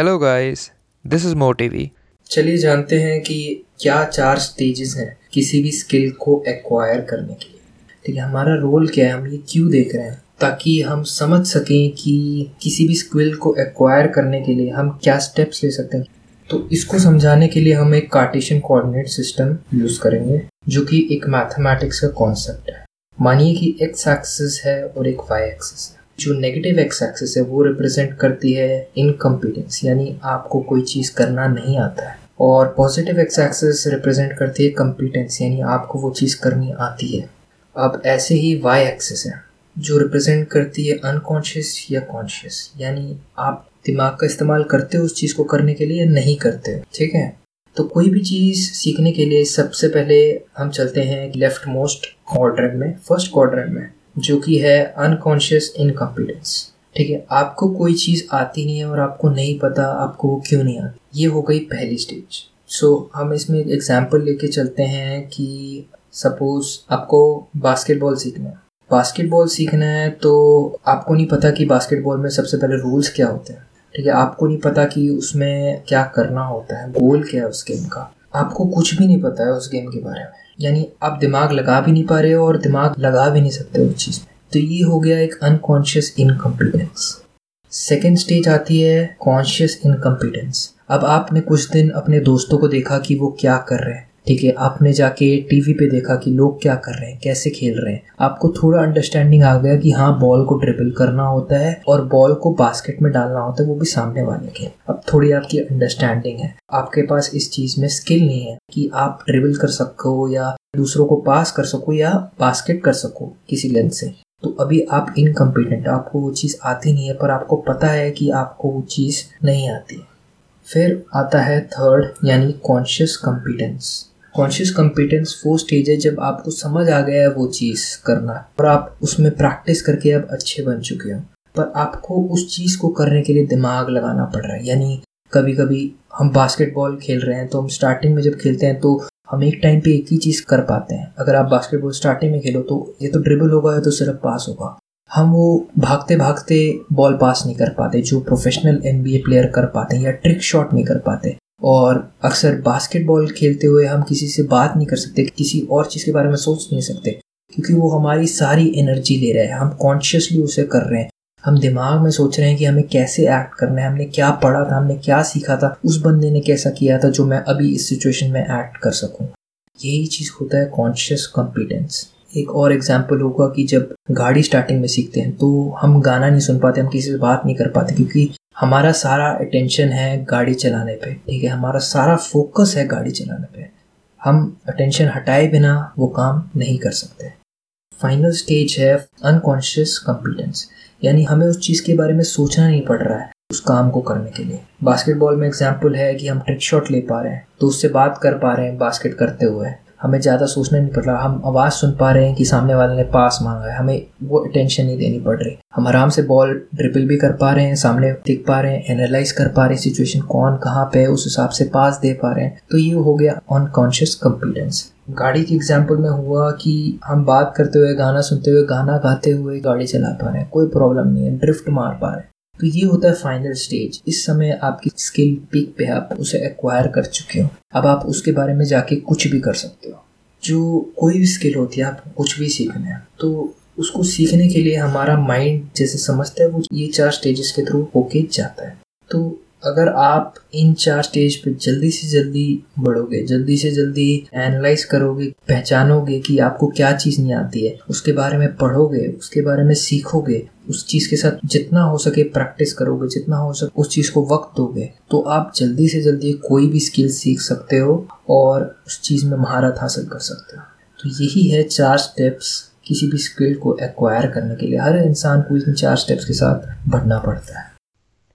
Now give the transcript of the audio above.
Hello guys this is मोटिवी चलिए जानते हैं कि क्या चार स्टेजेस हैं किसी भी स्किल को एक्वायर करने के लिए। ठीक है, हमारा रोल क्या है? हम ये क्यों देख रहे हैं? ताकि हम समझ सकें कि किसी भी स्किल को एक्वायर करने के लिए हम क्या स्टेप्स ले सकते हैं। तो इसको समझाने के लिए हम एक कार्टेशियन कोऑर्डिनेट सिस्टम यूज़ करेंगे, जो कि एक मैथमेटिक्स का कॉन्सेप्ट है। मानिए कि एक्स एक्सिस है और एक वाई एक्सिस है। जो नेगेटिव एक्स एक्सिस है, वो रिप्रेजेंट करती है इनकम्पिटेंस यानी आपको कोई चीज़ करना नहीं आता है। और पॉजिटिव एक्स एक्सिस रिप्रेजेंट करती है कम्पिटेंस यानी आपको वो चीज़ करनी आती है। अब ऐसे ही वाई एक्सिस है, जो रिप्रेजेंट करती है अनकॉन्शियस या कॉन्शियस यानी आप दिमाग का इस्तेमाल करते हो उस चीज़ को करने के लिए या नहीं करते ठीक है? तो कोई भी चीज़ सीखने के लिए सबसे पहले हम चलते हैं लेफ़्ट मोस्ट क्वाड्रेंट में फ़र्स्ट क्वाड्रेंट में। जो कि है अनकॉन्शियस इनकॉम्पिटेंस ठीक है आपको कोई चीज़ आती नहीं है और आपको नहीं पता आपको वो क्यों नहीं आती। ये हो गई पहली स्टेज सो so, हम इसमें एग्ज़ाम्पल लेके चलते हैं कि सपोज़ आपको बास्केटबॉल सीखना है। बास्केटबॉल सीखना है तो आपको नहीं पता कि बास्केटबॉल में सबसे पहले रूल्स क्या होते हैं। ठीक है आपको नहीं पता कि उसमें क्या करना होता है गोल क्या है उस गेम का। आपको कुछ भी नहीं पता है उस गेम के बारे में। यानी आप दिमाग लगा भी नहीं पा रहे हो और दिमाग लगा भी नहीं सकते उस चीज़ में। तो ये हो गया एक अनकॉन्शियस इनकम्पिटेंस सेकेंड स्टेज आती है कॉन्शियस इनकम्पिटेंस अब आपने कुछ दिन अपने दोस्तों को देखा कि वो क्या कर रहे हैं। ठीक है, आपने जाके टीवी पे देखा कि लोग क्या कर रहे हैं, कैसे खेल रहे हैं। आपको थोड़ा अंडरस्टैंडिंग आ गया कि हाँ बॉल को ड्रिबल करना होता है और बॉल को बास्केट में डालना होता है, वो भी सामने वाले के। अब थोड़ी आपकी अंडरस्टैंडिंग है। आपके पास इस चीज़ में स्किल नहीं है कि आप ड्रिबल कर सको या दूसरों को पास कर सको या बास्केट कर सको किसी लेंथ से। तो अभी आप इनकम्पिटेंट आपको वो चीज़ आती नहीं है, पर आपको पता है कि आपको वो चीज़ नहीं आती। फिर आता है थर्ड यानी कॉन्शियस कम्पिटेंस कॉन्शियस कम्पिटेंस वो स्टेज है जब आपको समझ आ गया है वो चीज़ करना और आप उसमें प्रैक्टिस करके अब अच्छे बन चुके हो। पर आपको उस चीज़ को करने के लिए दिमाग लगाना पड़ रहा है। यानी कभी कभी हम बास्केटबॉल खेल रहे हैं तो हम स्टार्टिंग में जब खेलते हैं तो हम एक टाइम पे एक ही चीज़ कर पाते हैं। अगर आप बास्केटबॉल स्टार्टिंग में खेलो तो ये तो ड्रिबल होगा, या तो सिर्फ़ पास होगा। हम वो भागते भागते बॉल पास नहीं कर पाते, जो प्रोफेशनल एन प्लेयर कर पाते हैं या ट्रिक शॉट नहीं कर पाते। और अक्सर बास्केटबॉल खेलते हुए हम किसी से बात नहीं कर सकते, किसी और चीज़ के बारे में सोच नहीं सकते, क्योंकि वो हमारी सारी एनर्जी ले रहा है, हम कॉन्शियसली उसे कर रहे हैं। हम दिमाग में सोच रहे हैं कि हमें कैसे एक्ट करना है, हमने क्या पढ़ा था, हमने क्या सीखा था, उस बंदे ने कैसा किया था जो मैं अभी इस सिचुएशन में एक्ट कर सकूँ। यही चीज़ होता है कॉन्शियस कॉम्पिटेंस एक और एग्ज़ाम्पल होगा कि जब गाड़ी स्टार्टिंग में सीखते हैं तो हम गाना नहीं सुन पाते, हम किसी से बात नहीं कर पाते, क्योंकि हमारा सारा अटेंशन है गाड़ी चलाने पे, ठीक है? हमारा सारा फोकस है गाड़ी चलाने पे। हम अटेंशन हटाए बिना वो काम नहीं कर सकते। फाइनल स्टेज है अनकॉन्शियस कॉम्पिटेंस यानी हमें उस चीज़ के बारे में सोचना नहीं पड़ रहा है उस काम को करने के लिए। बास्केटबॉल में एग्ज़ाम्पल है कि हम ट्रिक शॉट ले पा रहे हैं तो उससे बात कर पा रहे हैं बास्केट करते हुए। हमें ज़्यादा सोचना नहीं पड़ रहा। हम आवाज़ सुन पा रहे हैं कि सामने वाले ने पास मांगा है। हमें वो अटेंशन नहीं देनी पड़ रही। हम आराम से बॉल ड्रिपल भी कर पा रहे हैं, सामने दिख पा रहे हैं एनालाइज कर पा रहे हैं सिचुएशन कौन कहाँ पे है, उस हिसाब से पास दे पा रहे हैं। तो ये हो गया अनकॉन्शियस कॉम्पिटेंस गाड़ी के एग्ज़ाम्पल में हुआ कि हम बात करते हुए गाना सुनते हुए गाना गाते हुए गाड़ी चला पा रहे हैं। कोई प्रॉब्लम नहीं है ड्रिफ्ट मार पा रहे हैं। तो ये होता है फाइनल स्टेज इस समय आपकी स्किल पिक पे आप उसे एक्वायर कर चुके हो. अब आप उसके बारे में जाके कुछ भी कर सकते हो. जो कोई भी स्किल होती है, आप कुछ भी सीखना है तो उसको सीखने के लिए हमारा माइंड जैसे समझता है, वो ये चार स्टेजेस के थ्रू होके जाता है. तो अगर आप इन चार स्टेज पे जल्दी से जल्दी बढ़ोगे, जल्दी से जल्दी एनालाइज करोगे, पहचानोगे कि आपको क्या चीज़ नहीं आती है, उसके बारे में पढ़ोगे, उसके बारे में सीखोगे, उस चीज़ के साथ जितना हो सके प्रैक्टिस करोगे, जितना हो सके उस चीज़ को वक्त दोगे तो आप जल्दी से जल्दी कोई भी स्किल सीख सकते हो और उस चीज़ में महारत हासिल कर सकते हो। तो यही है चार स्टेप्स किसी भी स्किल को एक्वायर करने के लिए। हर इंसान को इन चार स्टेप्स के साथ बढ़ना पड़ता है।